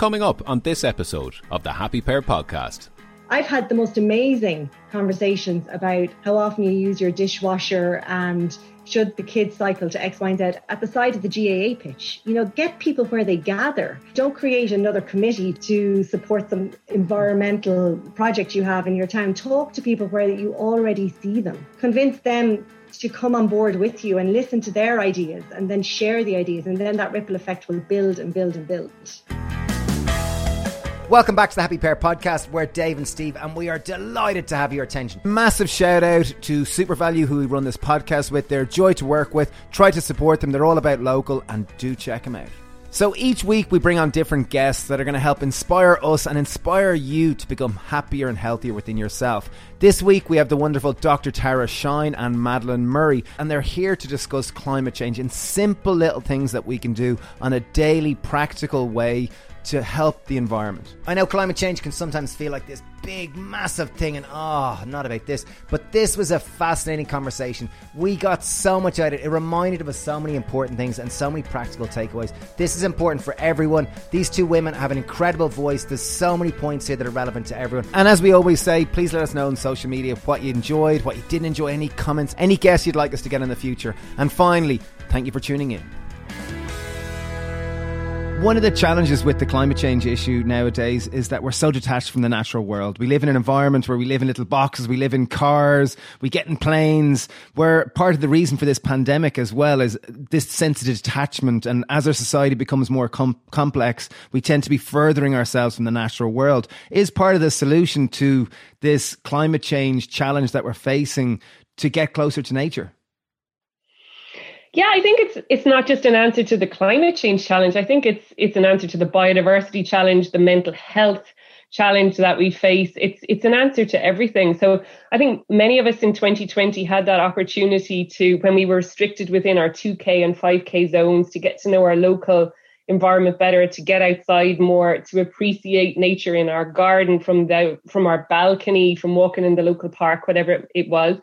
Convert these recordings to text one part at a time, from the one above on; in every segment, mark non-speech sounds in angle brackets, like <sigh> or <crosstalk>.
coming up on this episode of the Happy Pear podcast. I've had the most amazing conversations about how often you use your dishwasher and should the kids cycle to X, Y, and Z at the side of the GAA pitch. You know, get people where they gather. Don't create another committee to support some environmental project you have in your town. Talk to people where you already see them. Convince them to come on board with you and listen to their ideas and then share the ideas. And then that ripple effect will build and build and build. Welcome back to the Happy Pear podcast. We're Dave and Steve, and we are delighted to have your attention. Massive shout out to SuperValu, who we run this podcast with. They're joy to work with. Try to support them. They're all about local, and do check them out. So each week we bring on different guests that are going to help inspire us and inspire you to become happier and healthier within yourself. This week we have the wonderful Dr. Tara Shine and Madeleine Murray, and they're here to discuss climate change and simple little things that we can do on a daily, practical way to help the environment. I know climate change can sometimes feel like this big, massive thing, and oh, not about this. But this was a fascinating conversation. We got so much out of it. It reminded us so many important things and so many practical takeaways. This is important for everyone. These two women have an incredible voice. There's so many points here that are relevant to everyone. And as we always say, please let us know on social media what you enjoyed, what you didn't enjoy, any comments, any guests you'd like us to get in the future. And finally, thank you for tuning in. One of the challenges with the climate change issue nowadays is that we're so detached from the natural world. We live in an environment where we live in little boxes, we live in cars, we get in planes. Where part of the reason for this pandemic as well is this sense of detachment. And as our society becomes more com- complex, we tend to be furthering ourselves from the natural world. Is part of the solution to this climate change challenge that we're facing to get closer to nature? Yeah, I think it's it's not just an answer to the climate change challenge. I think it's it's an answer to the biodiversity challenge, the mental health challenge that we face. It's it's an answer to everything. So I think many of us in 2020 had that opportunity to when we were restricted within our 2K and 5K zones to get to know our local environment better, to get outside more, to appreciate nature in our garden from the from our balcony, from walking in the local park, whatever it was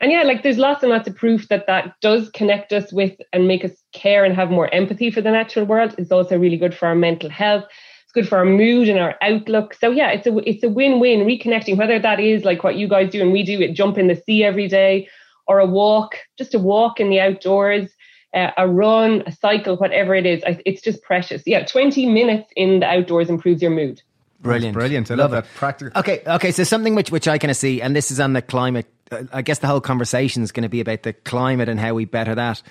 and yeah, like there's lots and lots of proof that that does connect us with and make us care and have more empathy for the natural world. It's also really good for our mental health. It's good for our mood and our outlook. So yeah, it's a it's a win-win reconnecting. Whether that is like what you guys do and we do it, jump in the sea every day, or a walk, just a walk in the outdoors. Uh, a run, a cycle, whatever it is, it's just precious. Yeah, 20 minutes in the outdoors improves your mood. Brilliant, That's brilliant. I love, love that. Practical. Okay, okay. So something which which I kind of see, and this is on the climate. I guess the whole conversation is going to be about the climate and how we better that.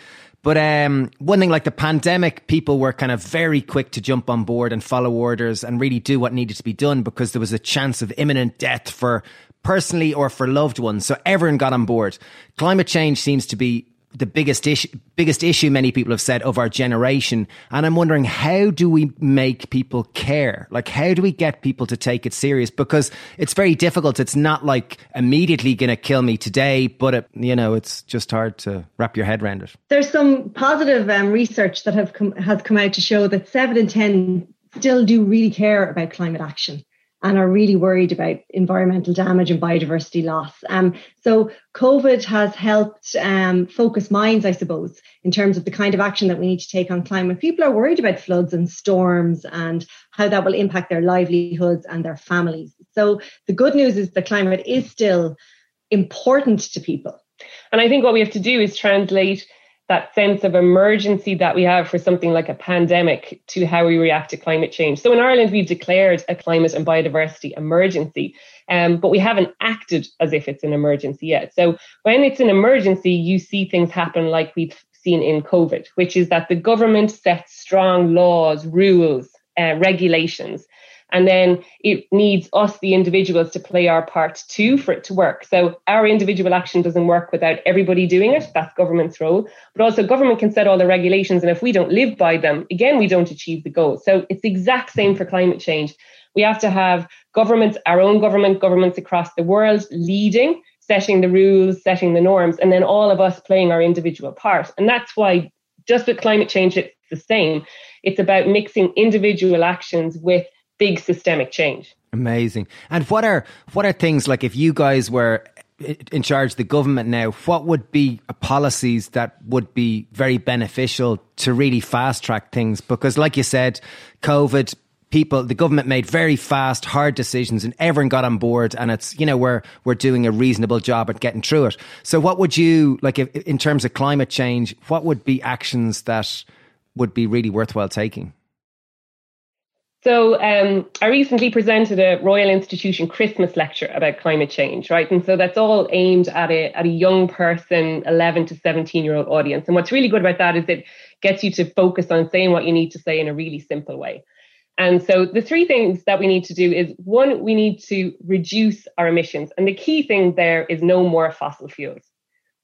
But um, one thing like the pandemic, people were kind of very quick to jump on board and follow orders and really do what needed to be done because there was a chance of imminent death for personally or for loved ones. So everyone got on board. Climate change seems to be the biggest issue, biggest issue many people have said of our generation. And I'm wondering, how do we make people care? Like, how do we get people to take it serious? Because it's very difficult. It's not like immediately going to kill me today, but it, you know, it's just hard to wrap your head around it. There's some positive um, research that have come, has come out to show that seven in 10 still do really care about climate action and are really worried about environmental damage and biodiversity loss. Um, so COVID has helped um, focus minds, I suppose, in terms of the kind of action that we need to take on climate. People are worried about floods and storms and how that will impact their livelihoods and their families. So the good news is the climate is still important to people. And I think what we have to do is translate that sense of emergency that we have for something like a pandemic to how we react to climate change. So in Ireland, we've declared a climate and biodiversity emergency, um, but we haven't acted as if it's an emergency yet. So when it's an emergency, you see things happen like we've seen in COVID, which is that the government sets strong laws, rules, uh, regulations and then it needs us, the individuals, to play our part too for it to work. So our individual action doesn't work without everybody doing it. That's government's role. But also, government can set all the regulations. And if we don't live by them, again, we don't achieve the goal. So it's the exact same for climate change. We have to have governments, our own government, governments across the world leading, setting the rules, setting the norms, and then all of us playing our individual part. And that's why, just with climate change, it's the same. It's about mixing individual actions with big systemic change. Amazing. And what are what are things like if you guys were in charge of the government now, what would be policies that would be very beneficial to really fast track things? Because, like you said, COVID people, the government made very fast, hard decisions and everyone got on board and it's, you know, we're, we're doing a reasonable job at getting through it. So what would you, like, if, in terms of climate change, what would be actions that would be really worthwhile taking? So um, I recently presented a Royal Institution Christmas lecture about climate change, right? And so that's all aimed at a at a young person, 11 to 17 year old audience. And what's really good about that is it gets you to focus on saying what you need to say in a really simple way. And so the three things that we need to do is one, we need to reduce our emissions. And the key thing there is no more fossil fuels.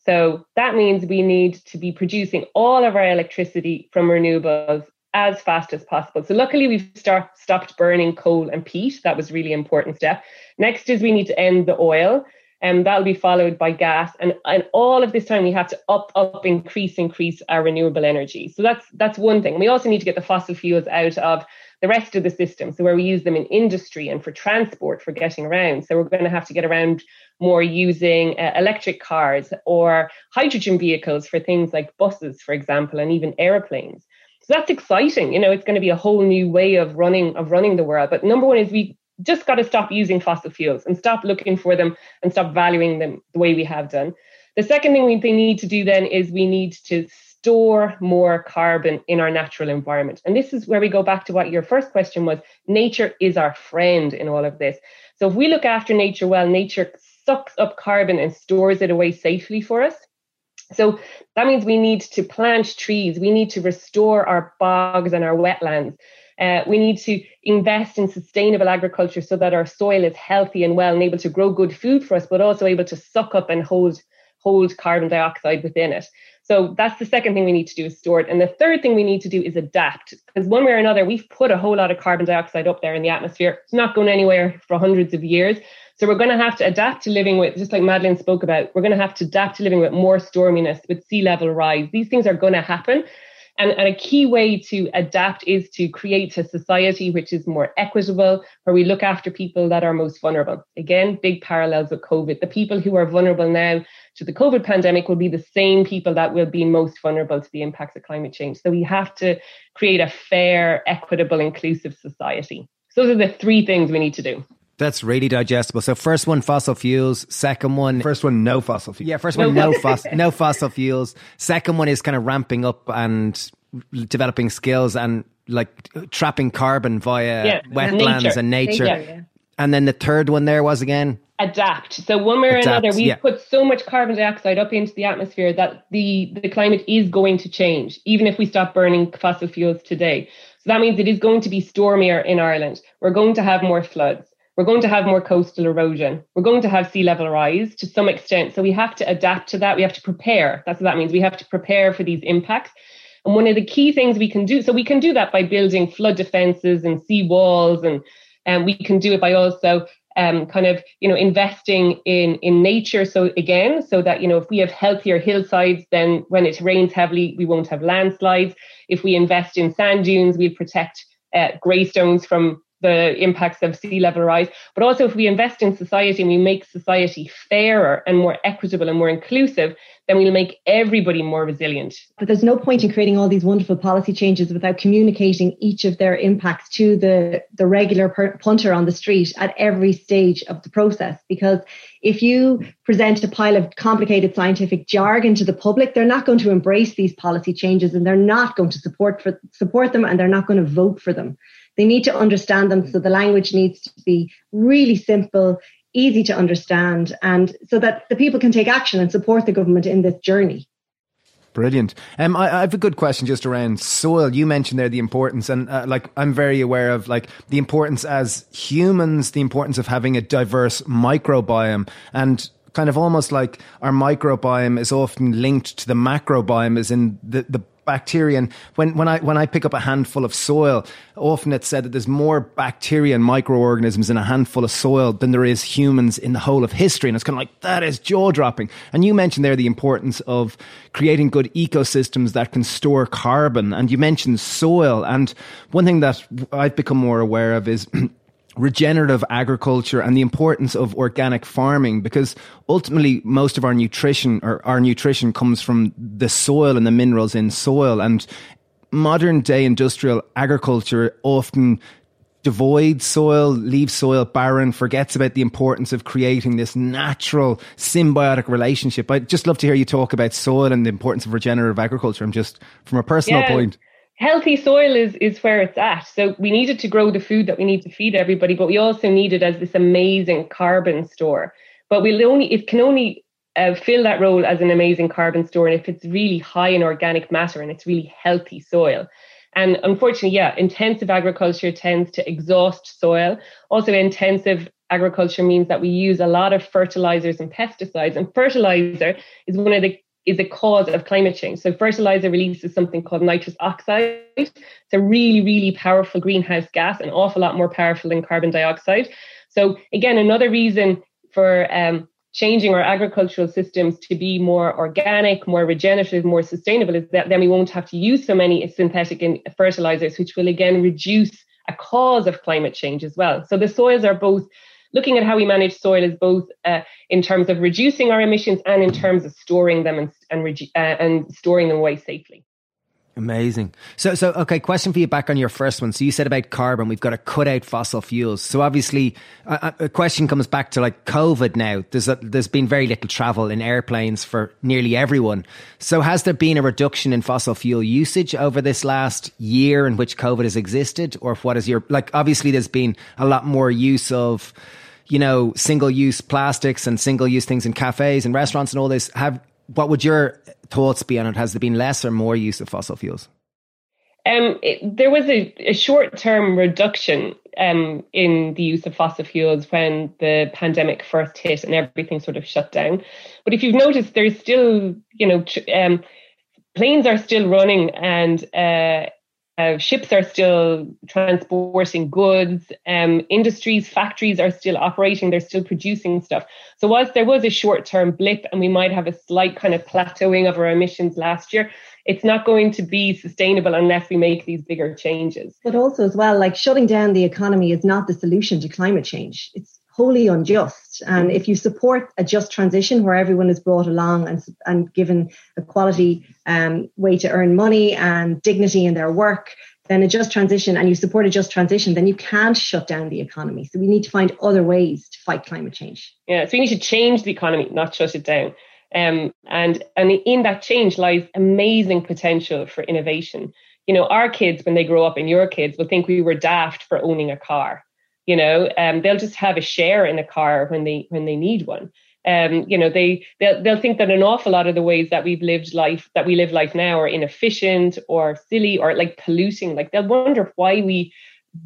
So that means we need to be producing all of our electricity from renewables as fast as possible. So luckily we've start, stopped burning coal and peat. That was really important step. Next is we need to end the oil and that'll be followed by gas. And, and all of this time we have to up, up, increase, increase our renewable energy. So that's that's one thing. We also need to get the fossil fuels out of the rest of the system. So where we use them in industry and for transport for getting around. So we're going to have to get around more using uh, electric cars or hydrogen vehicles for things like buses, for example, and even airplanes. So that's exciting. You know, it's going to be a whole new way of running of running the world. But number one is we just got to stop using fossil fuels and stop looking for them and stop valuing them the way we have done. The second thing we need to do then is we need to store more carbon in our natural environment. And this is where we go back to what your first question was. Nature is our friend in all of this. So if we look after nature well, nature sucks up carbon and stores it away safely for us. So that means we need to plant trees, we need to restore our bogs and our wetlands. Uh, we need to invest in sustainable agriculture so that our soil is healthy and well and able to grow good food for us, but also able to suck up and hold hold carbon dioxide within it. So that's the second thing we need to do is store it. And the third thing we need to do is adapt. Because one way or another, we've put a whole lot of carbon dioxide up there in the atmosphere. It's not going anywhere for hundreds of years. So we're going to have to adapt to living with, just like Madeleine spoke about, we're going to have to adapt to living with more storminess, with sea level rise. These things are going to happen. And, and, a key way to adapt is to create a society which is more equitable, where we look after people that are most vulnerable. Again, big parallels with COVID. The people who are vulnerable now to the COVID pandemic will be the same people that will be most vulnerable to the impacts of climate change. So we have to create a fair, equitable, inclusive society. So those are the three things we need to do. That's really digestible. So first one, fossil fuels. Second one, first one, no fossil fuels. Yeah, first one, no, fossil, <laughs> no fossil fuels. Second one is kind of ramping up and developing skills and like trapping carbon via yeah, wetlands nature. and nature. nature yeah. And then the third one there was again adapt. So one way or adapt, another, we've yeah. put so much carbon dioxide up into the atmosphere that the the climate is going to change, even if we stop burning fossil fuels today. So that means it is going to be stormier in Ireland. We're going to have more floods. We're going to have more coastal erosion. We're going to have sea level rise to some extent. So we have to adapt to that. We have to prepare. That's what that means. We have to prepare for these impacts. And one of the key things we can do, so we can do that by building flood defenses and sea walls, and, and we can do it by also um, kind of you know investing in in nature. So again, so that you know if we have healthier hillsides, then when it rains heavily, we won't have landslides. If we invest in sand dunes, we'll protect uh, greystones from the impacts of sea level rise, but also if we invest in society and we make society fairer and more equitable and more inclusive, then we'll make everybody more resilient. But there's no point in creating all these wonderful policy changes without communicating each of their impacts to the, the regular per- punter on the street at every stage of the process. Because if you present a pile of complicated scientific jargon to the public, they're not going to embrace these policy changes and they're not going to support for, support them and they're not going to vote for them. They need to understand them. So the language needs to be really simple, easy to understand, and so that the people can take action and support the government in this journey. Brilliant. Um, I, I, have a good question just around soil. You mentioned there the importance, and uh, like I'm very aware of like the importance as humans, the importance of having a diverse microbiome, and kind of almost like our microbiome is often linked to the macrobiome, as in the the bacteria. And when, when I when I pick up a handful of soil, often it's said that there's more bacteria and microorganisms in a handful of soil than there is humans in the whole of history. And it's kind of like that is jaw dropping. And you mentioned there the importance of creating good ecosystems that can store carbon. And you mentioned soil. And one thing that I've become more aware of is <clears throat> regenerative agriculture and the importance of organic farming because ultimately most of our nutrition or our nutrition comes from the soil and the minerals in soil and modern day industrial agriculture often devoid soil, leaves soil barren, forgets about the importance of creating this natural symbiotic relationship. I'd just love to hear you talk about soil and the importance of regenerative agriculture. I'm just from a personal yeah. point healthy soil is is where it's at. So we needed to grow the food that we need to feed everybody, but we also need it as this amazing carbon store. But we'll only it can only uh, fill that role as an amazing carbon store, and if it's really high in organic matter and it's really healthy soil. And unfortunately, yeah, intensive agriculture tends to exhaust soil. Also, intensive agriculture means that we use a lot of fertilizers and pesticides. And fertilizer is one of the is a cause of climate change. So fertilizer releases something called nitrous oxide. It's a really, really powerful greenhouse gas, an awful lot more powerful than carbon dioxide. So again, another reason for um, changing our agricultural systems to be more organic, more regenerative, more sustainable is that then we won't have to use so many synthetic fertilizers, which will again reduce a cause of climate change as well. So the soils are both looking at how we manage soil is both uh, in terms of reducing our emissions and in terms of storing them and and, uh, and storing them away safely. Amazing. So, so okay. Question for you back on your first one. So you said about carbon, we've got to cut out fossil fuels. So obviously, a, question comes back to like COVID. Now, there's a, there's been very little travel in airplanes for nearly everyone. So has there been a reduction in fossil fuel usage over this last year in which COVID has existed, or what is your like? Obviously, there's been a lot more use of you know, single use plastics and single use things in cafes and restaurants and all this. Have what would your thoughts be on it? Has there been less or more use of fossil fuels? Um, it, there was a, a short term reduction um, in the use of fossil fuels when the pandemic first hit and everything sort of shut down. But if you've noticed, there's still, you know, tr- um, planes are still running and uh, uh, ships are still transporting goods. Um, industries, factories are still operating. They're still producing stuff. So whilst there was a short-term blip, and we might have a slight kind of plateauing of our emissions last year, it's not going to be sustainable unless we make these bigger changes. But also, as well, like shutting down the economy is not the solution to climate change. It's wholly unjust. And if you support a just transition where everyone is brought along and, and given a quality um, way to earn money and dignity in their work, then a just transition and you support a just transition, then you can't shut down the economy. So we need to find other ways to fight climate change. Yeah, so we need to change the economy, not shut it down. Um, and and in that change lies amazing potential for innovation. You know, our kids, when they grow up, and your kids will think we were daft for owning a car you know um, they'll just have a share in a car when they when they need one um, you know they they'll, they'll think that an awful lot of the ways that we've lived life that we live life now are inefficient or silly or like polluting. Like they'll wonder why we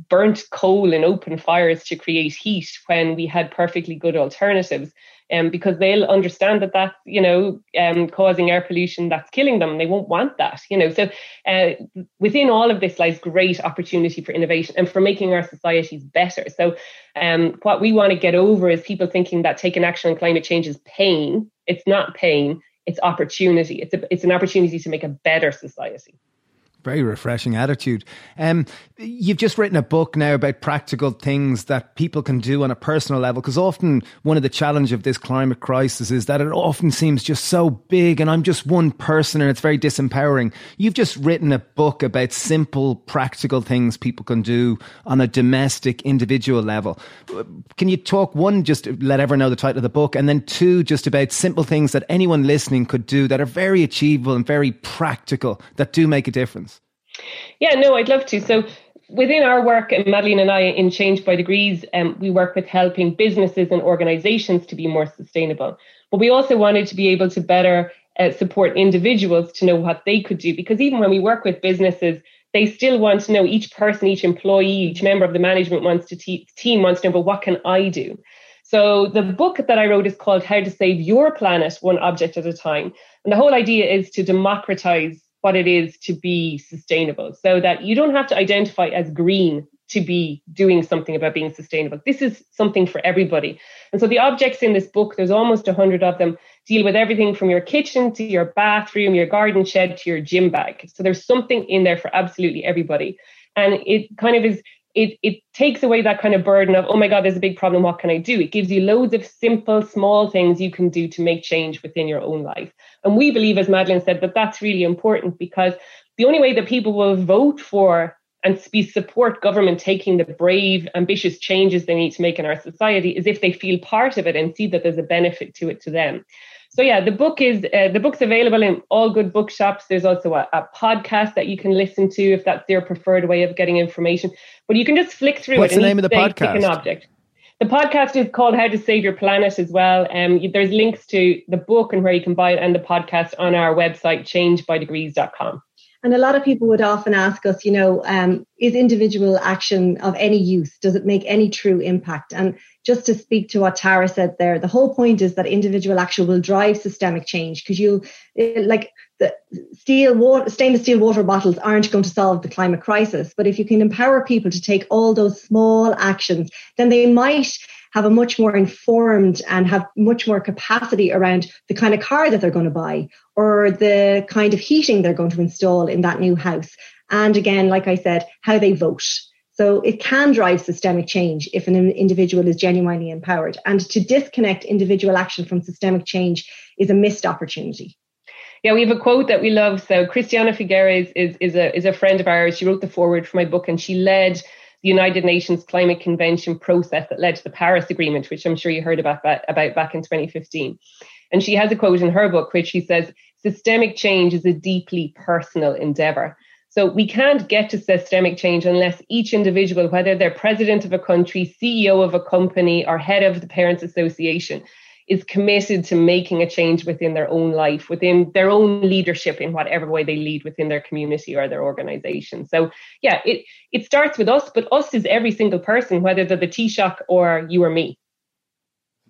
burnt coal in open fires to create heat when we had perfectly good alternatives um, because they'll understand that that's you know um, causing air pollution that's killing them. They won't want that, you know. So uh, within all of this lies great opportunity for innovation and for making our societies better. So um, what we want to get over is people thinking that taking action on climate change is pain. It's not pain. It's opportunity. It's a, it's an opportunity to make a better society. Very refreshing attitude. Um, you've just written a book now about practical things that people can do on a personal level. Because often one of the challenge of this climate crisis is that it often seems just so big, and I'm just one person, and it's very disempowering. You've just written a book about simple, practical things people can do on a domestic, individual level. Can you talk one, just let everyone know the title of the book, and then two, just about simple things that anyone listening could do that are very achievable and very practical that do make a difference? Yeah, no, I'd love to. So within our work, and Madeleine and I in Change by Degrees, um, we work with helping businesses and organizations to be more sustainable. But we also wanted to be able to better uh, support individuals to know what they could do. Because even when we work with businesses, they still want to know each person, each employee, each member of the management wants to te- team wants to know, but what can I do? So the book that I wrote is called How to Save Your Planet One Object at a Time. And the whole idea is to democratize what it is to be sustainable so that you don't have to identify as green to be doing something about being sustainable. This is something for everybody. And so the objects in this book, there's almost a hundred of them, deal with everything from your kitchen to your bathroom, your garden shed to your gym bag. So there's something in there for absolutely everybody. And it kind of is it, it takes away that kind of burden of, oh my God, there's a big problem. What can I do? It gives you loads of simple, small things you can do to make change within your own life. And we believe, as Madeleine said, that that's really important because the only way that people will vote for and support government taking the brave, ambitious changes they need to make in our society is if they feel part of it and see that there's a benefit to it to them. So yeah, the book is uh, the book's available in all good bookshops. There's also a, a, podcast that you can listen to if that's their preferred way of getting information. But you can just flick through What's it. The name of the podcast? Pick an object. The podcast is called How to Save Your Planet as well. Um, there's links to the book and where you can buy it and the podcast on our website, changebydegrees.com. And a lot of people would often ask us, you know, um, is individual action of any use? Does it make any true impact? And just to speak to what Tara said there, the whole point is that individual action will drive systemic change because you'll, like, the steel water, stainless steel water bottles aren't going to solve the climate crisis. But if you can empower people to take all those small actions, then they might have a much more informed and have much more capacity around the kind of car that they're going to buy or the kind of heating they're going to install in that new house. And again, like I said, how they vote. So it can drive systemic change if an individual is genuinely empowered. And to disconnect individual action from systemic change is a missed opportunity. Yeah, we have a quote that we love. So Christiana Figueres is, is, a, is a friend of ours. She wrote the foreword for my book and she led the United Nations Climate Convention process that led to the Paris Agreement, which I'm sure you heard about, about back in 2015. And she has a quote in her book which she says, systemic change is a deeply personal endeavor. So we can't get to systemic change unless each individual, whether they're president of a country, CEO of a company, or head of the Parents Association, is committed to making a change within their own life, within their own leadership in whatever way they lead within their community or their organization. So yeah, it it starts with us, but us is every single person, whether they're the Taoiseach or you or me.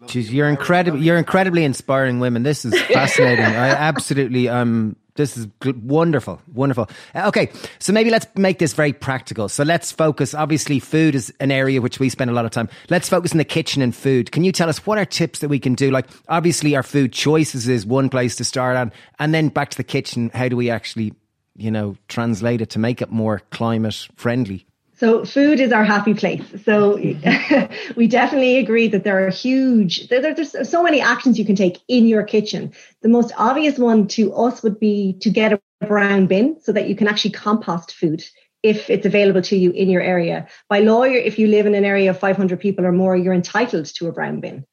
Jeez, you're incredible. You're incredibly inspiring women. This is <laughs> fascinating. I absolutely um this is wonderful, wonderful. Uh, okay, so maybe let's make this very practical. So let's focus. Obviously, food is an area which we spend a lot of time. Let's focus in the kitchen and food. Can you tell us what are tips that we can do? Like, obviously, our food choices is one place to start on, and then back to the kitchen. How do we actually, you know, translate it to make it more climate friendly? So food is our happy place. So <laughs> we definitely agree that there are huge, there, there's so many actions you can take in your kitchen. The most obvious one to us would be to get a brown bin so that you can actually compost food if it's available to you in your area. By law, if you live in an area of 500 people or more, you're entitled to a brown bin.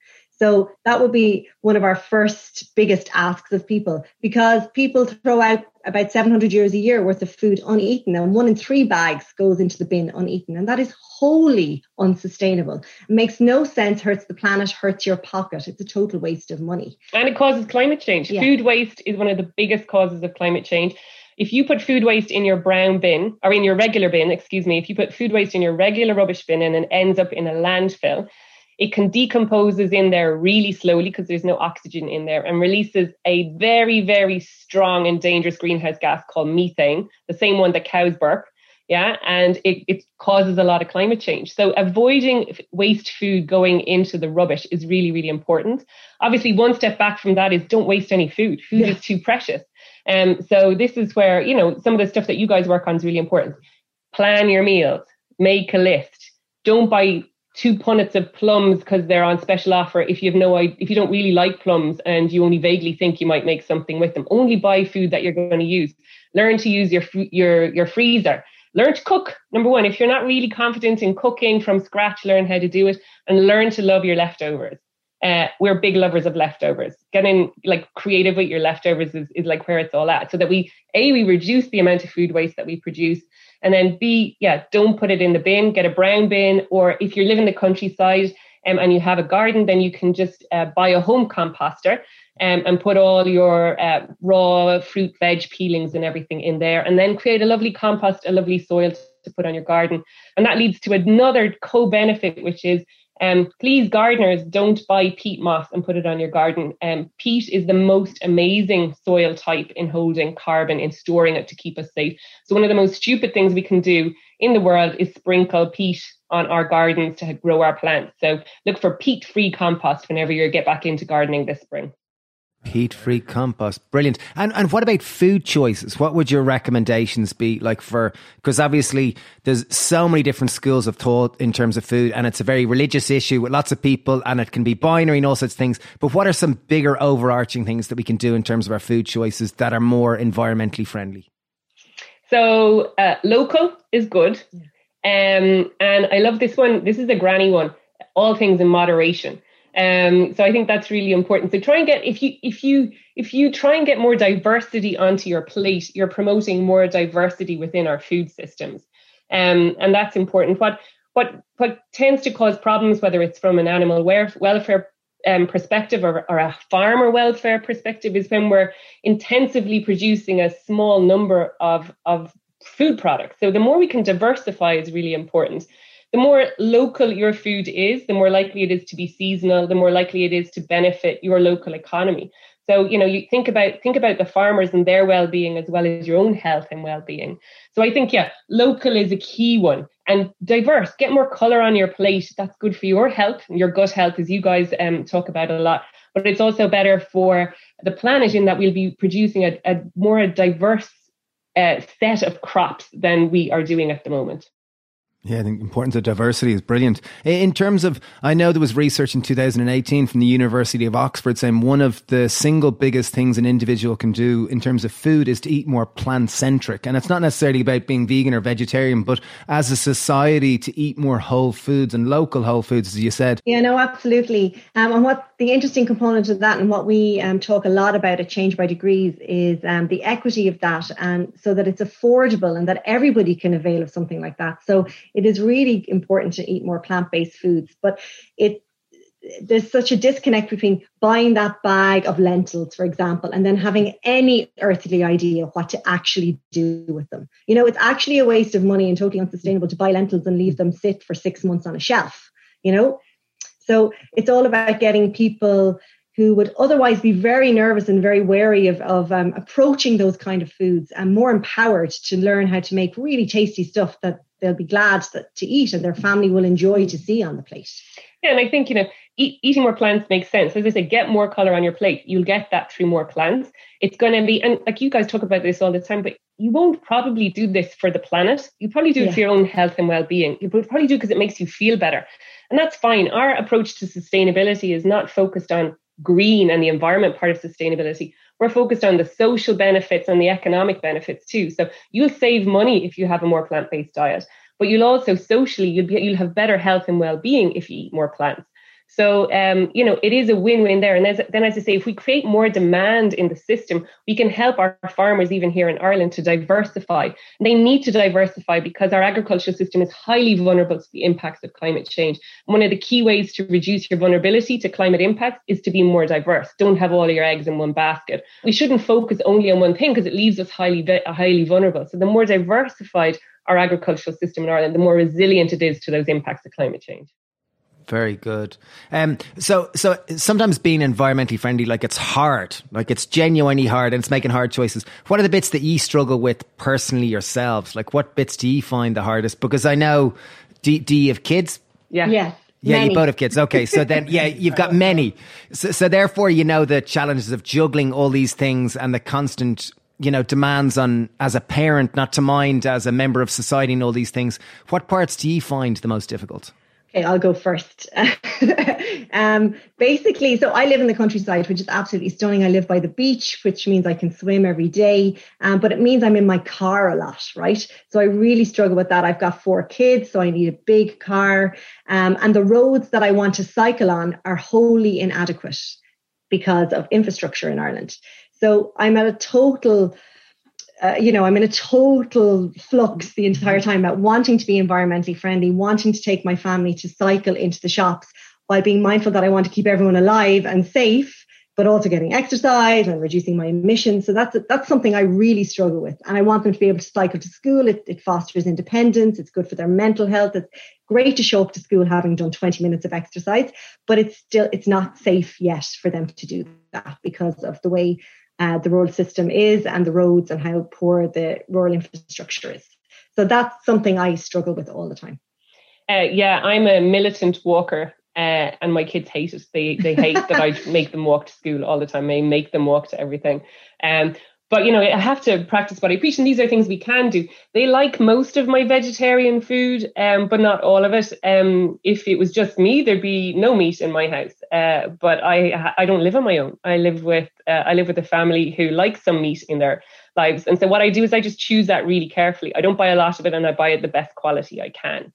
So that would be one of our first biggest asks of people because people throw out about 700 euros a year worth of food uneaten and one in three bags goes into the bin uneaten. And that is wholly unsustainable. It makes no sense, hurts the planet, hurts your pocket. It's a total waste of money. And it causes climate change. Yeah. Food waste is one of the biggest causes of climate change. If you put food waste in your brown bin, or in your regular bin, excuse me, if you put food waste in your regular rubbish bin and it ends up in a landfill, it can decomposes in there really slowly because there's no oxygen in there and releases a very, very strong and dangerous greenhouse gas called methane, the same one that cows burp. Yeah, and it, it causes a lot of climate change. So avoiding waste food going into the rubbish is really, really important. Obviously, one step back from that is don't waste any food. Food yeah. is too precious. Um, so this is where, you know, some of the stuff that you guys work on is really important. Plan your meals, make a list. Don't buy two punnets of plums because they're on special offer if you have no if you don't really like plums and you only vaguely think you might make something with them. Only buy food that you're going to use. Learn to use your your your freezer. Learn to cook number one. If you're not really confident in cooking from scratch learn how to do it and learn to love your leftovers. Uh, we're big lovers of leftovers. Getting like creative with your leftovers is, is like where it's all at so that we a we reduce the amount of food waste that we produce and then B, yeah, don't put it in the bin, get a brown bin. Or if you live in the countryside um, and you have a garden, then you can just uh, buy a home composter um, and put all your uh, raw fruit, veg peelings and everything in there. And then create a lovely compost, a lovely soil to put on your garden. And that leads to another co benefit, which is um, please, gardeners, don't buy peat moss and put it on your garden. Um, peat is the most amazing soil type in holding carbon, in storing it to keep us safe. So, one of the most stupid things we can do in the world is sprinkle peat on our gardens to grow our plants. So, look for peat free compost whenever you get back into gardening this spring. Peat free compost. Brilliant. And and what about food choices? What would your recommendations be like for because obviously there's so many different schools of thought in terms of food and it's a very religious issue with lots of people and it can be binary and all sorts of things. But what are some bigger overarching things that we can do in terms of our food choices that are more environmentally friendly? So uh, local is good. Um, and I love this one. This is a granny one. All things in moderation. Um, so I think that's really important. So try and get if you if you if you try and get more diversity onto your plate, you're promoting more diversity within our food systems, um, and that's important. What what what tends to cause problems, whether it's from an animal welfare um, perspective or, or, a farmer welfare perspective, is when we're intensively producing a small number of of food products. So the more we can diversify is really important the more local your food is, the more likely it is to be seasonal, the more likely it is to benefit your local economy. So, you know, you think about think about the farmers and their well-being as well as your own health and well-being. So I think, yeah, local is a key one. And diverse, get more color on your plate. That's good for your health, your gut health, as you guys um, talk about a lot. But it's also better for the planet in that we'll be producing a, a more diverse uh, set of crops than we are doing at the moment. Yeah, I think importance of diversity is brilliant. In terms of, I know there was research in 2018 from the University of Oxford saying one of the single biggest things an individual can do in terms of food is to eat more plant centric. And it's not necessarily about being vegan or vegetarian, but as a society to eat more whole foods and local whole foods, as you said. Yeah, no, absolutely. Um, and what the interesting component of that and what we um, talk a lot about at Change by Degrees is um, the equity of that and so that it's affordable and that everybody can avail of something like that. So it is really important to eat more plant-based foods, but it there's such a disconnect between buying that bag of lentils, for example, and then having any earthly idea what to actually do with them. You know, it's actually a waste of money and totally unsustainable to buy lentils and leave them sit for six months on a shelf, you know? So it's all about getting people who would otherwise be very nervous and very wary of, of um, approaching those kind of foods and more empowered to learn how to make really tasty stuff that they'll be glad that, to eat and their family will enjoy to see on the plate. Yeah, and I think, you know, eat, eating more plants makes sense. As I say, get more color on your plate. You'll get that through more plants. It's going to be, and like you guys talk about this all the time, but you won't probably do this for the planet. You probably do it for your own health and well being. You probably do because it makes you feel better. And that's fine. Our approach to sustainability is not focused on green and the environment part of sustainability. We're focused on the social benefits and the economic benefits too. So you'll save money if you have a more plant-based diet, but you'll also socially you'll be you'll have better health and well-being if you eat more plants. So, um, you know, it is a win-win there. And as, then, as I say, if we create more demand in the system, we can help our farmers, even here in Ireland, to diversify. And they need to diversify because our agricultural system is highly vulnerable to the impacts of climate change. one of the key ways to reduce your vulnerability to climate impacts is to be more diverse. Don't have all your eggs in one basket. We shouldn't focus only on one thing because it leaves us highly, highly vulnerable. So the more diversified our agricultural system in Ireland, the more resilient it is to those impacts of climate change. Very good. Um, so, so sometimes being environmentally friendly, like it's hard, like it's genuinely hard and it's making hard choices. What are the bits that you struggle with personally yourselves? Like what bits do you find the hardest? Because I know, do, do you have kids? Yeah. Yeah. Yeah, many. you both have kids. Okay, so then, yeah, <laughs> you've got many. So, so therefore, you know the challenges of juggling all these things and the constant you know demands on as a parent not to mind as a member of society and all these things what parts do you find the most difficult Okay, I'll go first. <laughs> um, basically, so I live in the countryside, which is absolutely stunning. I live by the beach, which means I can swim every day, um, but it means I'm in my car a lot, right? So I really struggle with that. I've got four kids, so I need a big car. Um, and the roads that I want to cycle on are wholly inadequate because of infrastructure in Ireland. So I'm at a total uh, you know, I'm in a total flux the entire time about wanting to be environmentally friendly, wanting to take my family to cycle into the shops while being mindful that I want to keep everyone alive and safe, but also getting exercise and reducing my emissions. So that's that's something I really struggle with, and I want them to be able to cycle to school. It, it fosters independence. It's good for their mental health. It's great to show up to school having done 20 minutes of exercise, but it's still it's not safe yet for them to do that because of the way uh, the rural system is and the roads and how poor the rural infrastructure is. So that's something I struggle with all the time. Uh, yeah, I'm a militant walker, uh, and my kids hate it. They they hate that I <laughs> make them walk to school all the time. I make them walk to everything. Um, but you know, I have to practice what I preach, and these are things we can do. They like most of my vegetarian food, um, but not all of it. Um, if it was just me, there'd be no meat in my house. Uh, but I I don't live on my own. I live with uh, I live with a family who likes some meat in their lives. And so what I do is I just choose that really carefully. I don't buy a lot of it and I buy it the best quality I can.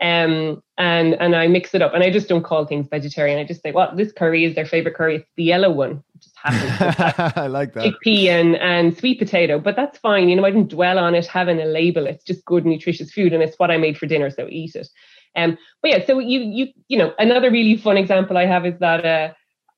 Um, and and I mix it up, and I just don't call things vegetarian. I just say, well, this curry is their favorite curry. It's the yellow one. It just happens. <laughs> I like that. Chickpea and, and sweet potato, but that's fine. You know, I didn't dwell on it having a label. It's just good, nutritious food, and it's what I made for dinner, so eat it. Um, but yeah, so you you you know, another really fun example I have is that uh,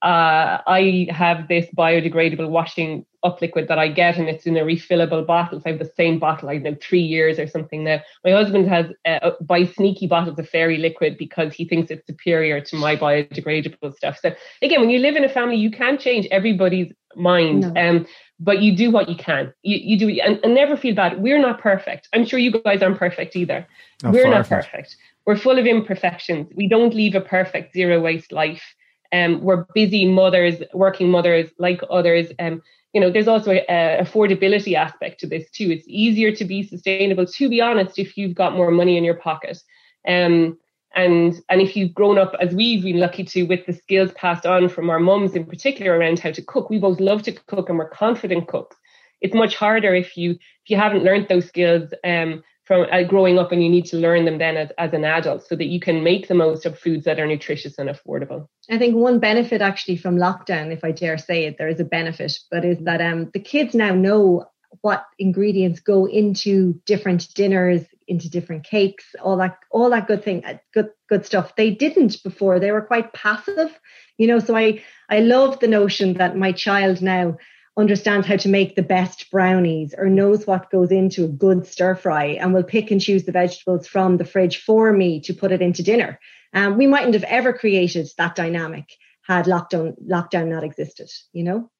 uh, I have this biodegradable washing up liquid that I get, and it's in a refillable bottle. So I have the same bottle, I know three years or something now. My husband has uh, buys sneaky bottles of fairy liquid because he thinks it's superior to my biodegradable stuff. So again, when you live in a family, you can't change everybody's mind. No. Um, but you do what you can. You, you do, and, and never feel bad. We're not perfect. I'm sure you guys aren't perfect either. We're not perfect. We're full of imperfections. We don't leave a perfect zero waste life. Um, we're busy mothers, working mothers like others. Um, you know, there's also a, a, affordability aspect to this too. It's easier to be sustainable, to be honest, if you've got more money in your pocket. Um, and and if you've grown up as we've been lucky to with the skills passed on from our mums in particular around how to cook, we both love to cook and we're confident cooks. It's much harder if you if you haven't learned those skills um, from uh, growing up and you need to learn them then as, as an adult so that you can make the most of foods that are nutritious and affordable. I think one benefit actually from lockdown, if I dare say it, there is a benefit, but is that um, the kids now know what ingredients go into different dinners, into different cakes, all that, all that good thing, uh, good, good stuff. They didn't before. They were quite passive, you know. So I, I love the notion that my child now understands how to make the best brownies or knows what goes into a good stir fry and will pick and choose the vegetables from the fridge for me to put it into dinner. Um, we mightn't have ever created that dynamic had lockdown lockdown not existed, you know?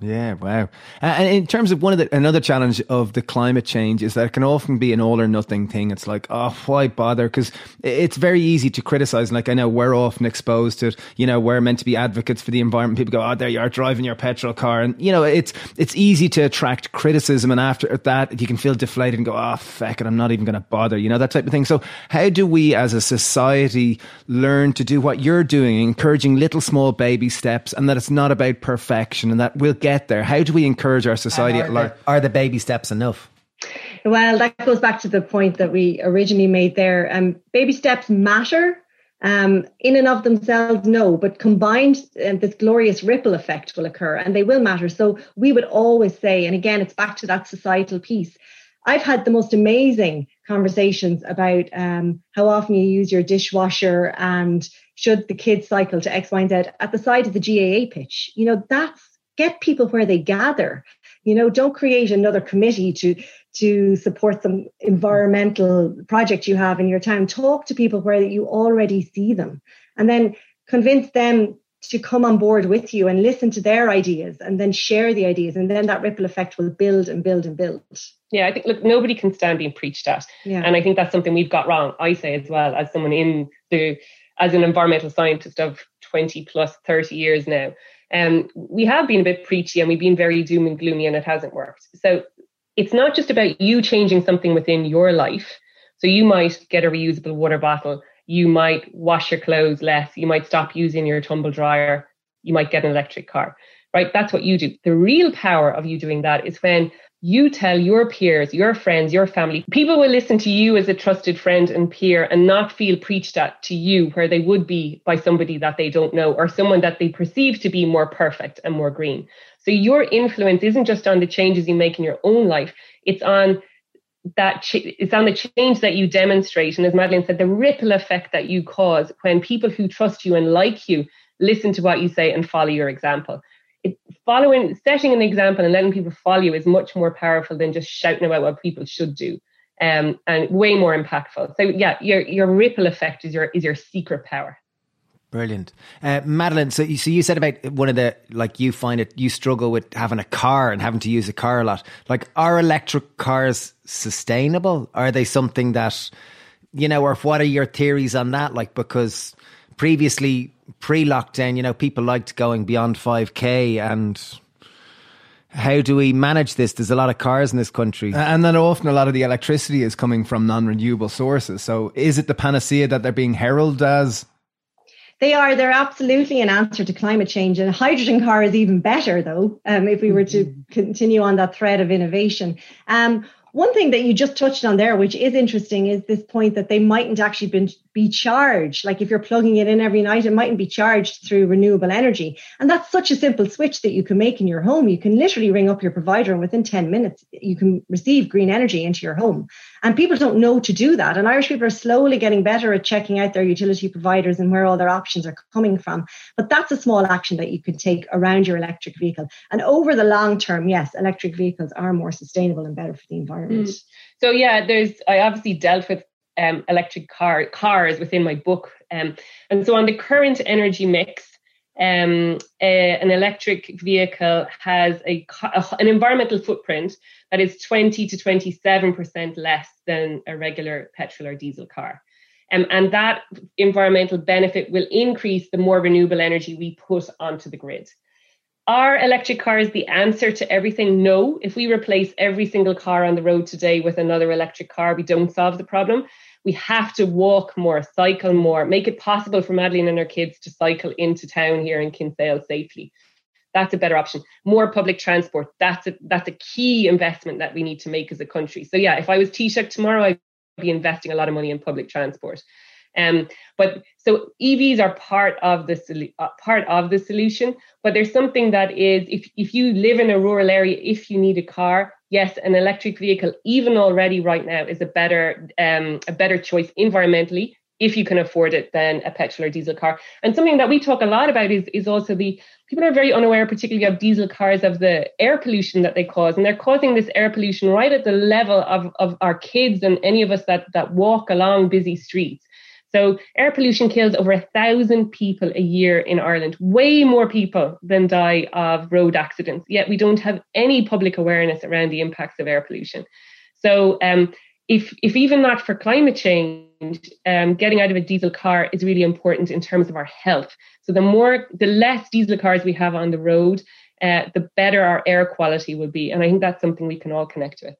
Yeah, wow. And in terms of one of the another challenge of the climate change is that it can often be an all or nothing thing. It's like, oh, why bother? Because it's very easy to criticize. Like I know we're often exposed to it. You know, we're meant to be advocates for the environment. People go, oh, there you are driving your petrol car, and you know, it's it's easy to attract criticism. And after that, you can feel deflated and go, oh, feck it, I'm not even going to bother. You know, that type of thing. So how do we as a society learn to do what you're doing, encouraging little small baby steps, and that it's not about perfection, and that we'll get get there? How do we encourage our society at large? Are the baby steps enough? Well, that goes back to the point that we originally made there. Um, baby steps matter. Um, in and of themselves, no, but combined, um, this glorious ripple effect will occur and they will matter. So we would always say, and again, it's back to that societal piece. I've had the most amazing conversations about um, how often you use your dishwasher and should the kids cycle to X, Y, and Z at the side of the GAA pitch. You know, that's get people where they gather. You know don't create another committee to to support some environmental project you have in your town. Talk to people where you already see them and then convince them to come on board with you and listen to their ideas and then share the ideas and then that ripple effect will build and build and build. Yeah i think look nobody can stand being preached at. Yeah. and i think that's something we've got wrong i say as well as someone in the as an environmental scientist of 20 plus 30 years now um, we have been a bit preachy and we've been very doom and gloomy and it hasn't worked. So it's not just about you changing something within your life. So you might get a reusable water bottle, you might wash your clothes less, you might stop using your tumble dryer, you might get an electric car, right? That's what you do. The real power of you doing that is when you tell your peers, your friends, your family, people will listen to you as a trusted friend and peer and not feel preached at to you where they would be by somebody that they don't know or someone that they perceive to be more perfect and more green. So your influence isn't just on the changes you make in your own life, it's on that ch- it's on the change that you demonstrate. And as Madeleine said the ripple effect that you cause when people who trust you and like you listen to what you say and follow your example following, setting an example and letting people follow you is much more powerful than just shouting about what people should do, um, and way more impactful. So yeah, your your ripple effect is your is your secret power. Brilliant, uh, Madeleine. So you, so you said about one of the like you find it you struggle with having a car and having to use a car a lot. Like, are electric cars sustainable? Are they something that you know, or what are your theories on that? Like, because previously pre-lockdown, you know, people liked going beyond 5k and how do we manage this? There's a lot of cars in this country. And then often a lot of the electricity is coming from non renewable sources. So is it the panacea that they're being heralded as? They are. They're absolutely an answer to climate change. And a hydrogen car is even better, though, um, if we were to mm-hmm. continue on that thread of innovation. Um, one thing that you just touched on there, which is interesting, is this point that they mightn't actually be, be charged. Like if you're plugging it in every night, it mightn't be charged through renewable energy. And that's such a simple switch that you can make in your home. You can literally ring up your provider and within 10 minutes, you can receive green energy into your home. And people don't know to do that. And Irish people are slowly getting better at checking out their utility providers and where all their options are coming from. But that's a small action that you can take around your electric vehicle. And over the long term, yes, electric vehicles are more sustainable and better for the environment. Mm. So yeah, there's I obviously dealt with um, electric car cars within my book, um, and so on the current energy mix, um, a, an electric vehicle has a, a, an environmental footprint that is 20 to 27 percent less than a regular petrol or diesel car. Um, and that environmental benefit will increase the more renewable energy we put onto the grid. Are electric cars the answer to everything? No. If we replace every single car on the road today with another electric car, we don't solve the problem. We have to walk more, cycle more, make it possible for Madeleine and her kids to cycle into town here in Kinsale safely. That's a better option. More public transport. That's a that's a key investment that we need to make as a country. So yeah, if I was Taoiseach tomorrow, I'd be investing a lot of money in public transport. Um, but so EVs are part of the uh, part of the solution. But there's something that is if if you live in a rural area, if you need a car, yes, an electric vehicle, even already right now, is a better um, a better choice environmentally if you can afford it than a petrol or diesel car. And something that we talk a lot about is is also the people are very unaware, particularly of diesel cars, of the air pollution that they cause. And they're causing this air pollution right at the level of, of our kids and any of us that, that walk along busy streets. So air pollution kills over a thousand people a year in Ireland, way more people than die of road accidents. Yet we don't have any public awareness around the impacts of air pollution. So um, if if even not for climate change, um, getting out of a diesel car is really important in terms of our health. So the more, the less diesel cars we have on the road, uh, the better our air quality will be. And I think that's something we can all connect with.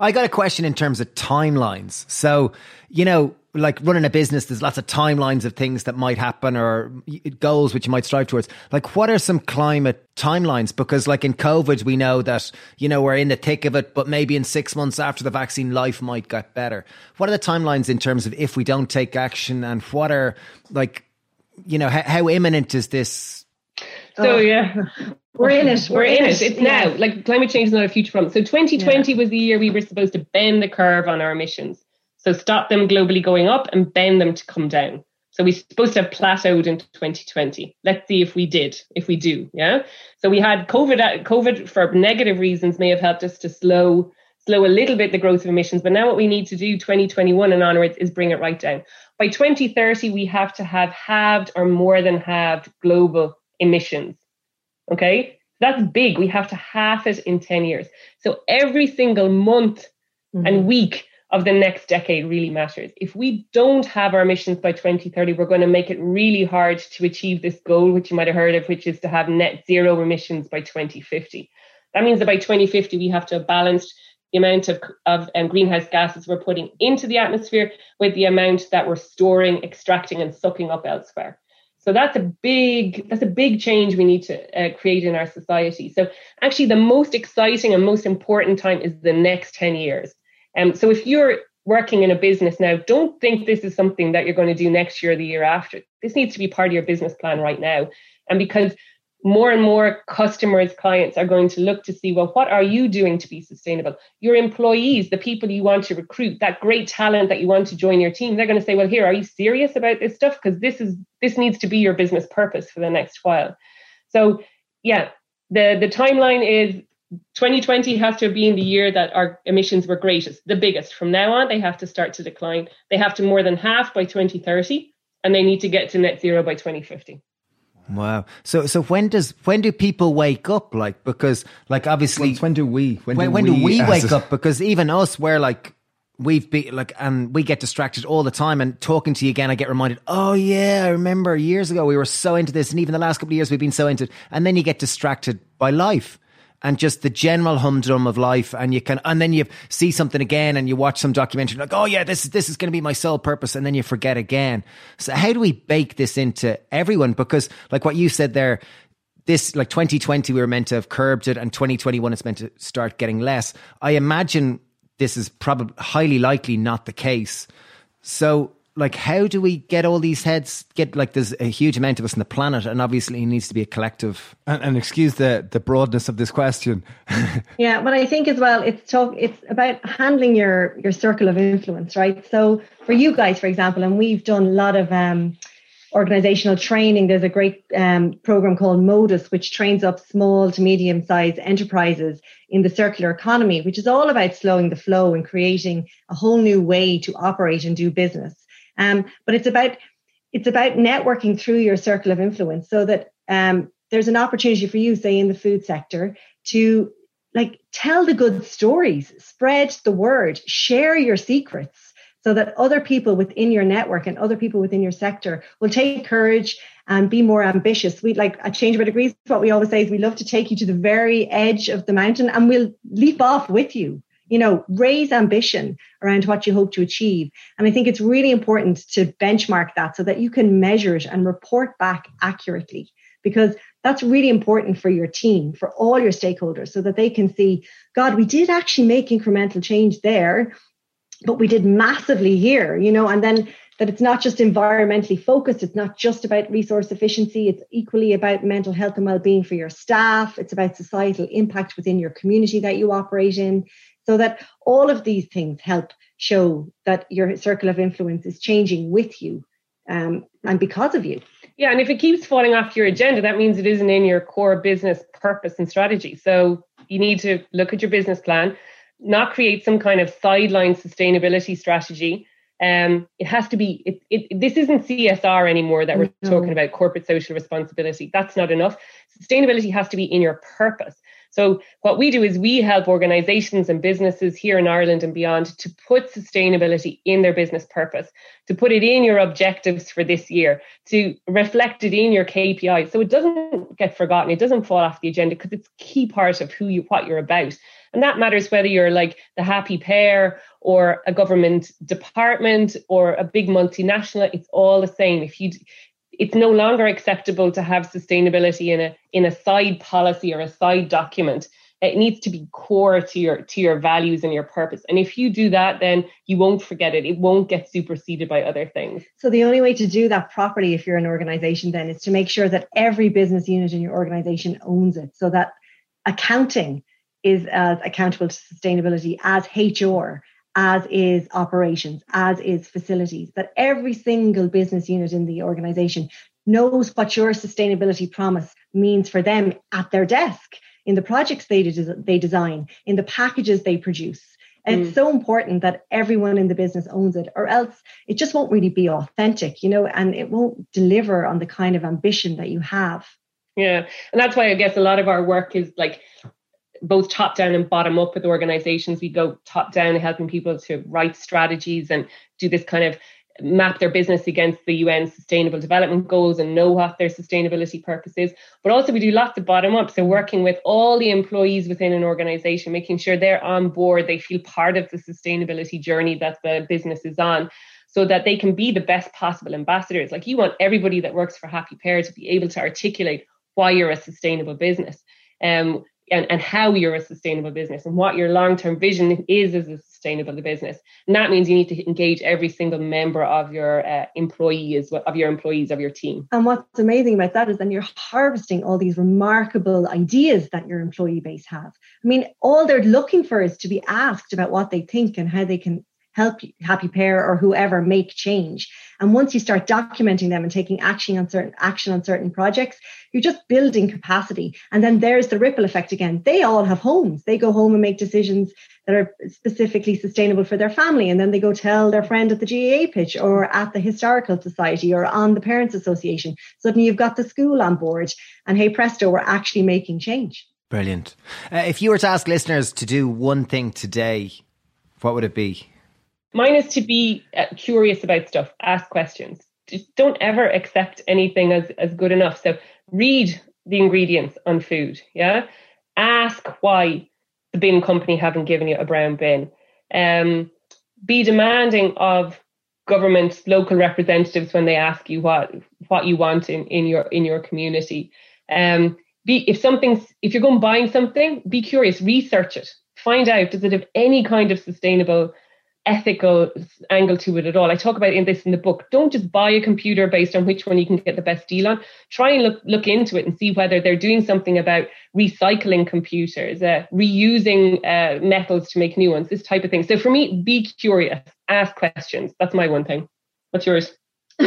I got a question in terms of timelines. So, you know, like running a business, there's lots of timelines of things that might happen or goals which you might strive towards. Like, what are some climate timelines? Because, like in COVID, we know that, you know, we're in the thick of it, but maybe in six months after the vaccine, life might get better. What are the timelines in terms of if we don't take action and what are, like, you know, how, how imminent is this? So, oh. yeah. We're in it. We're, We're in, it. it. It's yeah. now. Like climate change is not a future problem. So 2020 yeah. was the year we were supposed to bend the curve on our emissions. So stop them globally going up and bend them to come down. So we're supposed to have plateaued in 2020. Let's see if we did, if we do. Yeah. So we had COVID. Uh, COVID for negative reasons may have helped us to slow slow a little bit the growth of emissions. But now what we need to do 2021 and onwards is bring it right down. By 2030, we have to have halved or more than halved global emissions. Okay. That's big. We have to half it in 10 years. So every single month mm-hmm. and week of the next decade really matters. If we don't have our emissions by 2030, we're going to make it really hard to achieve this goal, which you might have heard of, which is to have net zero emissions by 2050. That means that by 2050, we have to have balanced the amount of, of um, greenhouse gases we're putting into the atmosphere with the amount that we're storing, extracting, and sucking up elsewhere. So that's a big that's a big change we need to uh, create in our society. So actually, the most exciting and most important time is the next 10 years um, so if you're working in a business now, don't think this is something that you're going to do next year or the year after. This needs to be part of your business plan right now. And because more and more customers, clients are going to look to see, well, what are you doing to be sustainable? Your employees, the people you want to recruit, that great talent that you want to join your team, they're going to say, well, here, are you serious about this stuff? Because this is this needs to be your business purpose for the next while. So yeah, the the timeline is 2020 has to have been the year that our emissions were greatest, the biggest. From now on, they have to start to decline. They have to more than half by 2030, and they need to get to net zero by 2050. Wow. So so when does when do people wake up? Like because like obviously when, when do we when, when do when, we, do we wake up? Because even us, we're like we've been like and we get distracted all the time and talking to you again i get reminded oh yeah i remember years ago we were so into this and even the last couple of years we've been so into it and then you get distracted by life and just the general humdrum of life. And you can, and then you see something again and you watch some documentary like, oh yeah, this is, this is going to be my sole purpose. And then you forget again. So how do we bake this into everyone? Because like what you said there, this like 2020 we were meant to have curbed it and 2021 it's meant to start getting less i imagine this is probably highly likely not the case so like how do we get all these heads get like there's a huge amount of us on the planet and obviously it needs to be a collective. And, and excuse the the broadness of this question. <laughs> Yeah but i think as well it's talk it's about handling your your circle of influence right? So for you guys for example and we've done a lot of um organizational training. There's a great um, program called modus which trains up small to medium sized enterprises in the circular economy which is all about slowing the flow and creating a whole new way to operate and do business um, but it's about it's about networking through your circle of influence so that um, there's an opportunity for you, say in the food sector, to like tell the good stories, spread the word, share your secrets so that other people within your network and other people within your sector will take courage and be more ambitious. We like at Change by Degrees, what we always say is we love to take you to the very edge of the mountain and we'll leap off with you you know, raise ambition around what you hope to achieve. And I think it's really important to benchmark that so that you can measure it and report back accurately because that's really important for your team, for all your stakeholders, so that they can see, God, we did actually make incremental change there, but we did massively here, you know, and then that it's not just environmentally focused. It's not just about resource efficiency. It's equally about mental health and well-being for your staff. It's about societal impact within your community that you operate in so that all of these things help show that your circle of influence is changing with you um, and because of you. Yeah, and if it keeps falling off your agenda, that means it isn't in your core business purpose and strategy. So you need to look at your business plan, not create some kind of sideline sustainability strategy. Um, it has to be. It, it, this isn't CSR anymore that we're no. talking about corporate social responsibility. That's not enough. Sustainability has to be in your purpose. So what we do is we help organizations and businesses here in Ireland and beyond to put sustainability in their business purpose, to put it in your objectives for this year, to reflect it in your KPI. So it doesn't get forgotten, it doesn't fall off the agenda because it's a key part of who you what you're about. And that matters whether you're like the Happy Pear or a government department or a big multinational, it's all the same. If you it's no longer acceptable to have sustainability in a in a side policy or a side document. It needs to be core to your to your values and your purpose. And if you do that then you won't forget it. It won't get superseded by other things. So the only way to do that properly if you're an organization then is to make sure that every business unit in your organization owns it. So that accounting is as accountable to sustainability as hr as is operations, as is facilities, that every single business unit in the organization knows what your sustainability promise means for them at their desk, in the projects they, they design, in the packages they produce. Mm. it's so important that everyone in the business owns it, or else it just won't really be authentic, you know, and it won't deliver on the kind of ambition that you have. Yeah. And that's why I guess a lot of our work is like both top down and bottom up with organizations. We go top down helping people to write strategies and do this kind of map their business against the UN sustainable development goals and know what their sustainability purpose is. But also we do lots of bottom up. So working with all the employees within an organization, making sure they're on board, they feel part of the sustainability journey that the business is on so that they can be the best possible ambassadors. Like you want everybody that works for Happy Pear to be able to articulate why you're a sustainable business. Um, and, and how you're a sustainable business and what your long-term vision is as a sustainable business. And that means you need to engage every single member of your uh, employees, of your employees, of your team. And what's amazing about that is then you're harvesting all these remarkable ideas that your employee base have. I mean, all they're looking for is to be asked about what they think and how they can help Happy Pear or whoever make change. And once you start documenting them and taking action on certain action on certain projects you're just building capacity. And then there's the ripple effect again. They all have homes. They go home and make decisions that are specifically sustainable for their family. And then they go tell their friend at the GAA pitch or at the historical society or on the parents association. Suddenly you've got the school on board. And hey presto we're actually making change. Brilliant. Uh, if you were to ask listeners to do one thing today what would it be Mine is to be uh, curious about stuff, ask questions. Just don't ever accept anything as, as good enough. So read the ingredients on food, yeah? Ask why the bin company haven't given you a brown bin. Um, be demanding of government, local representatives when they ask you what what you want in, in your in your community. Um, be if something's if you're going buying something, be curious, research it, find out does it have any kind of sustainable ethical angle to it at all. I talk about in this in the book. Don't just buy a computer based on which one you can get the best deal on. Try and look look into it and see whether they're doing something about recycling computers, uh, reusing uh, metals to make new ones, this type of thing. So for me, be curious, ask questions. That's my one thing. What's yours? <laughs>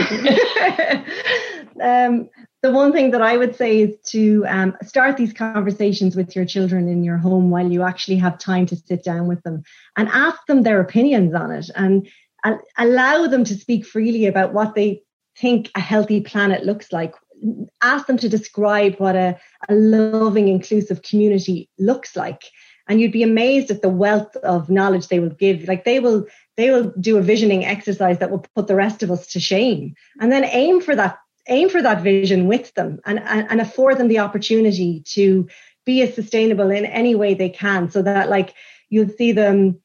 um, the one thing that I would say is to um, start these conversations with your children in your home while you actually have time to sit down with them and ask them their opinions on it and uh, allow them to speak freely about what they think a healthy planet looks like. Ask them to describe what a, a loving, inclusive community looks like. And you'd be amazed at the wealth of knowledge they will give. Like they will, they will do a visioning exercise that will put the rest of us to shame. And then aim for that aim for that vision with them and, and, and afford them the opportunity to be as sustainable in any way they can so that like you'll see them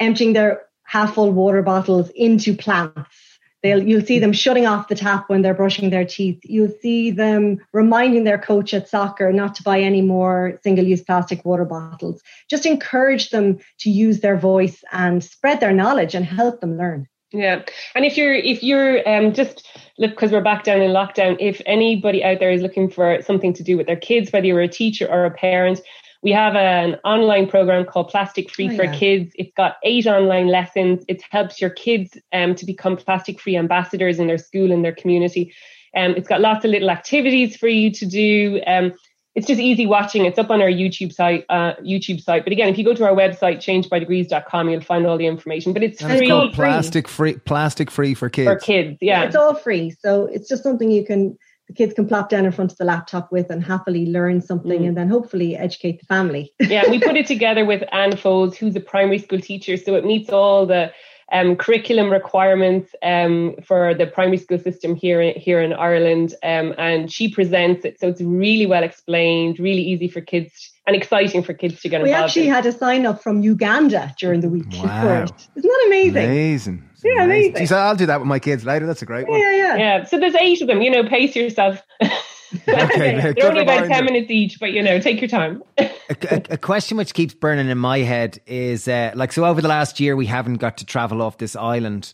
emptying their half full water bottles into plants They'll, you'll see them shutting off the tap when they're brushing their teeth. You'll see them reminding their coach at soccer not to buy any more single use plastic water bottles. Just encourage them to use their voice and spread their knowledge and help them learn. Yeah, and if you're if you're um, just look because we're back down in lockdown, if anybody out there is looking for something to do with their kids, whether you're a teacher or a parent, we have an online program called Plastic Free oh, for yeah. Kids. It's got eight online lessons. It helps your kids um, to become plastic free ambassadors in their school and their community. Um, it's got lots of little activities for you to do. Um, it's just easy watching. It's up on our YouTube site. Uh, YouTube site. But again, if you go to our website, changebydegrees.com, you'll find all the information. But it's and free. It's plastic free. Plastic free for kids. For kids, yeah. It's all free. So it's just something you can the kids can plop down in front of the laptop with and happily learn something mm. and then hopefully educate the family. yeah, we put <laughs> it together with Anne Foles, who's a primary school teacher. So it meets all the um, curriculum requirements um, for the primary school system here here in Ireland, um, and she presents it. So it's really well explained, really easy for kids and exciting for kids to get we involved. We actually in. had a sign up from Uganda during the week. Wow. Isn't that amazing? Amazing. Yeah, amazing. She said, I'll do that with my kids later. That's a great one. Yeah, yeah. Yeah. So there's eight of them, you know, pace yourself. <laughs> <laughs> okay, they're only about 10 minutes each, but you know, take your time. <laughs> a, a, a, question which keeps burning in my head is uh, like, so over the last year, we haven't got to travel off this island.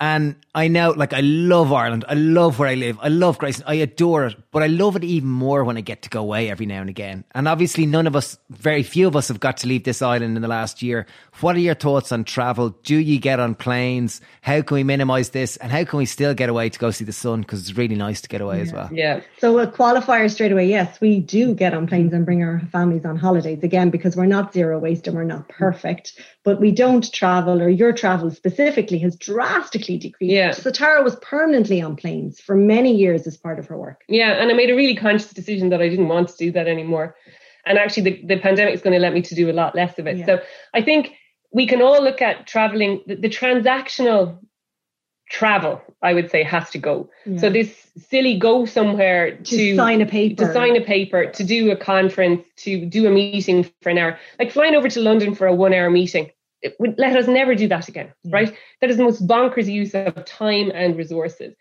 And I know, like, I love Ireland. I love where I live. I love Grace. I adore it. But I love it even more when I get to go away every now and again. And obviously, none of us, very few of us, have got to leave this island in the last year. What are your thoughts on travel? Do you get on planes? How can we minimize this? And how can we still get away to go see the sun? Because it's really nice to get away yeah. as well. Yeah. So, a qualifier straight away yes, we do get on planes and bring our families on holidays again because we're not zero waste and we're not perfect but we don't travel or your travel specifically has drastically decreased. Yeah. So Tara was permanently on planes for many years as part of her work. Yeah, and I made a really conscious decision that I didn't want to do that anymore. And actually the, the pandemic is going to let me to do a lot less of it. Yeah. So I think we can all look at traveling, the, the transactional travel, I would say, has to go. Yeah. So this silly go somewhere to, to, sign a paper, to sign a paper, to do a conference, to do a meeting for an hour, like flying over to London for a one-hour meeting. Would, let us never do that again, yeah. right? That is the most bonkers use of time and resources.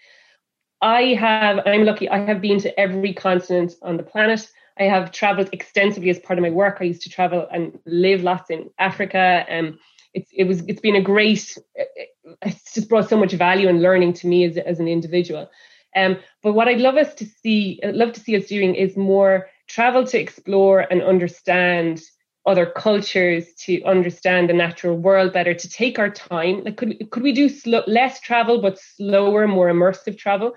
I have, I'm lucky, I have been to every continent on the planet. I have traveled extensively as part of my work. I used to travel and live lots in Africa. Um, it's it was it's been a great it's just brought so much value and learning to me as, as an individual um, but what i'd love us to see I'd love to see us doing is more travel to explore and understand other cultures to understand the natural world better to take our time. Like could, could we do less travel but slower more immersive travel?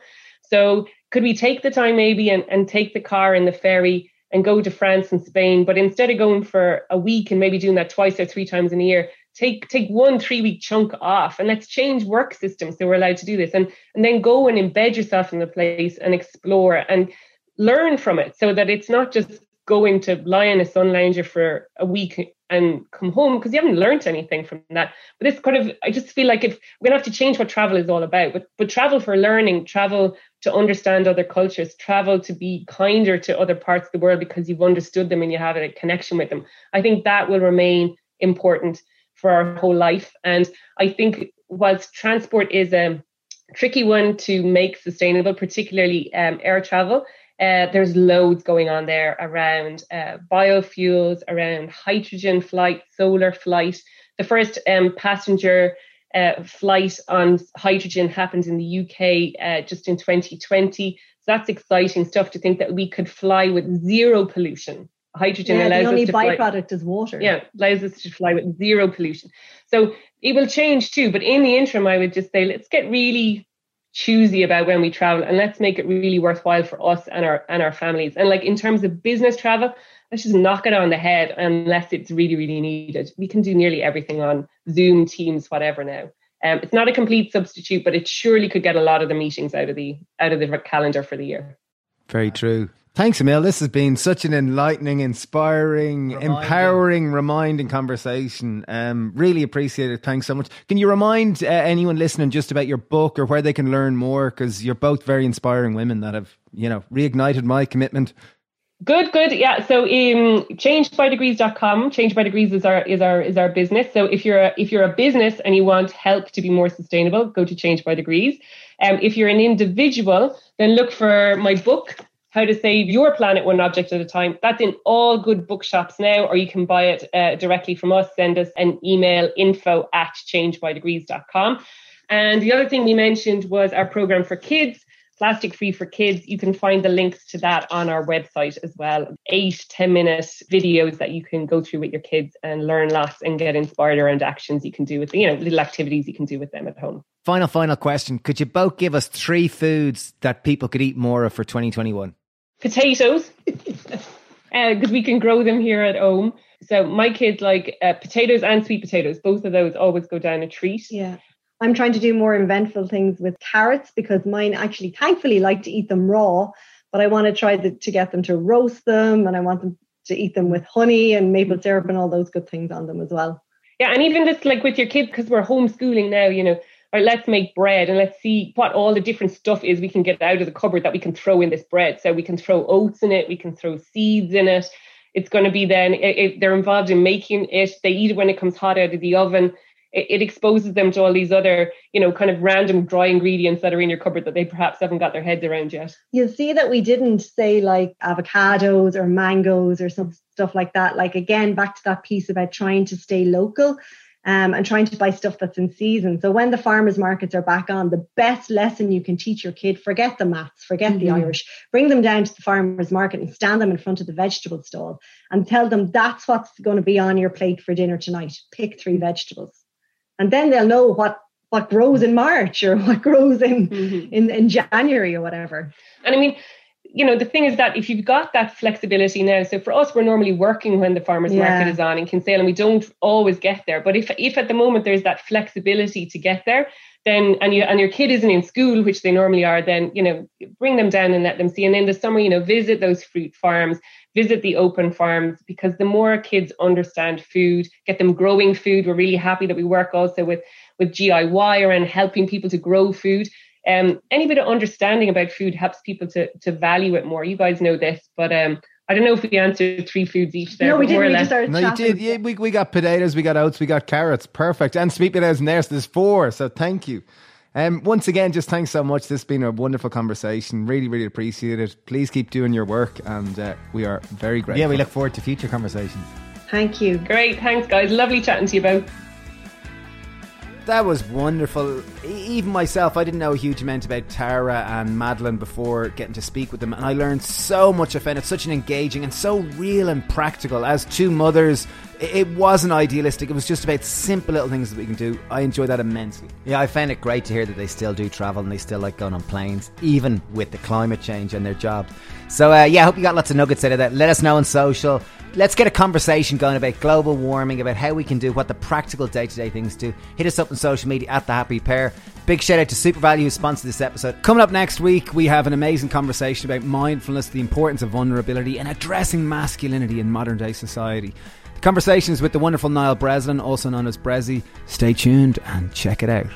So could we take the time maybe and, and take the car and the ferry and go to France and Spain, but instead of going for a week and maybe doing that twice or three times in a year, take take one three week chunk off and let's change work systems so we're allowed to do this and and then go and embed yourself in the place and explore and learn from it so that it's not just going to lie in a sun lounger for a week and come home because you haven't learned anything from that. But this kind of, I just feel like if we're gonna have to change what travel is all about, but but travel for learning, travel to understand other cultures, travel to be kinder to other parts of the world because you've understood them and you have a connection with them. I think that will remain important for our whole life. And I think whilst transport is a tricky one to make sustainable, particularly um, air travel, uh, there's loads going on there around uh, biofuels, around hydrogen flight, solar flight. The first um, passenger uh, flight on hydrogen happened in the UK uh, just in 2020. So that's exciting stuff to think that we could fly with zero pollution. Hydrogen yeah, allows the only us to fly. byproduct is water. Yeah, allows us to fly with zero pollution. So it will change too. But in the interim, I would just say let's get really choosy about when we travel and let's make it really worthwhile for us and our and our families. And like in terms of business travel, let's just knock it on the head unless it's really, really needed. We can do nearly everything on Zoom, Teams, whatever now. Um, it's not a complete substitute, but it surely could get a lot of the meetings out of the out of the calendar for the year. Very true. Thanks, Emil. This has been such an enlightening, inspiring, reminding. empowering, reminding conversation. Um, really appreciate it. Thanks so much. Can you remind uh, anyone listening just about your book or where they can learn more? Because you're both very inspiring women that have, you know, reignited my commitment. Good, good. Yeah. So um changebydegrees.com. Change by Degrees is our is our is our business. So if you're a, if you're a business and you want help to be more sustainable, go to Change by Degrees. Um, if you're an individual, then look for my book, how to Save Your Planet One Object at a Time. That's in all good bookshops now, or you can buy it uh, directly from us. Send us an email info at changebydegrees.com. And the other thing we mentioned was our program for kids, Plastic Free for Kids. You can find the links to that on our website as well. Eight, 10 minute videos that you can go through with your kids and learn lots and get inspired around actions you can do with, you know, little activities you can do with them at home. Final, final question. Could you both give us three foods that people could eat more of for 2021? Potatoes because uh, we can grow them here at home. So my kids like uh, potatoes and sweet potatoes. Both of those always go down a treat. Yeah. I'm trying to do more inventful things with carrots because mine actually thankfully like to eat them raw, but I want to try the, to get them to roast them and I want them to eat them with honey and maple syrup and all those good things on them as well. Yeah, and even just like with your kids, because we're homeschooling now, you know, or let's make bread and let's see what all the different stuff is we can get out of the cupboard that we can throw in this bread. So we can throw oats in it, we can throw seeds in it. It's going to be then, if they're involved in making it, they eat it when it comes hot out of the oven. It, it exposes them to all these other, you know, kind of random dry ingredients that are in your cupboard that they perhaps haven't got their heads around yet. You'll see that we didn't say like avocados or mangoes or some stuff like that. Like again, back to that piece about trying to stay local um, and trying to buy stuff that's in season. So when the farmers markets are back on, the best lesson you can teach your kid, forget the maths, forget mm-hmm. the Irish, bring them down to the farmers market and stand them in front of the vegetable stall and tell them that's what's going to be on your plate for dinner tonight. Pick three vegetables. And then they'll know what what grows in March or <laughs> what grows in, mm-hmm. in in January or whatever. And I mean, you know, the thing is that if you've got that flexibility now, so for us, we're normally working when the farmers yeah. market is on in Kinsale, and we don't always get there. But if if at the moment there's that flexibility to get there, then and you and your kid isn't in school, which they normally are, then you know, bring them down and let them see. And in the summer, you know, visit those fruit farms, visit the open farms, because the more kids understand food, get them growing food. We're really happy that we work also with with GIY around helping people to grow food um, any bit of understanding about food helps people to to value it more. You guys know this, but um, I don't know if we answered three foods each there. No, we didn't. We just no, you did. Yeah, we, we got potatoes, we got oats, we got carrots. Perfect. And sweet potatoes and there. So there's four. So thank you. Um, once again, just thanks so much. This has been a wonderful conversation. Really, really appreciate it. Please keep doing your work, and uh, we are very grateful. Yeah, we look forward to future conversations. Thank you. Great. Thanks, guys. Lovely chatting to you both. That was wonderful. Even myself, I didn't know a huge amount about Tara and Madeleine before getting to speak with them, and I learned so much. I found it such an engaging and so real and practical. As two mothers, it wasn't idealistic. It was just about simple little things that we can do. I enjoy that immensely. Yeah, I found it great to hear that they still do travel and they still like going on planes, even with the climate change and their jobs. So, uh, yeah, I hope you got lots of nuggets out of that. Let us know on social let's get a conversation going about global warming, about how we can do what the practical day to day things do. Hit us up on social media at the Happy Pear. Big shout out to SuperValu who sponsored this episode. Coming up next week, we have an amazing conversation about mindfulness, the importance of vulnerability, and addressing masculinity in modern day society. The conversation with the wonderful Niall Breslin, also known as Bressie. Stay tuned and check it out.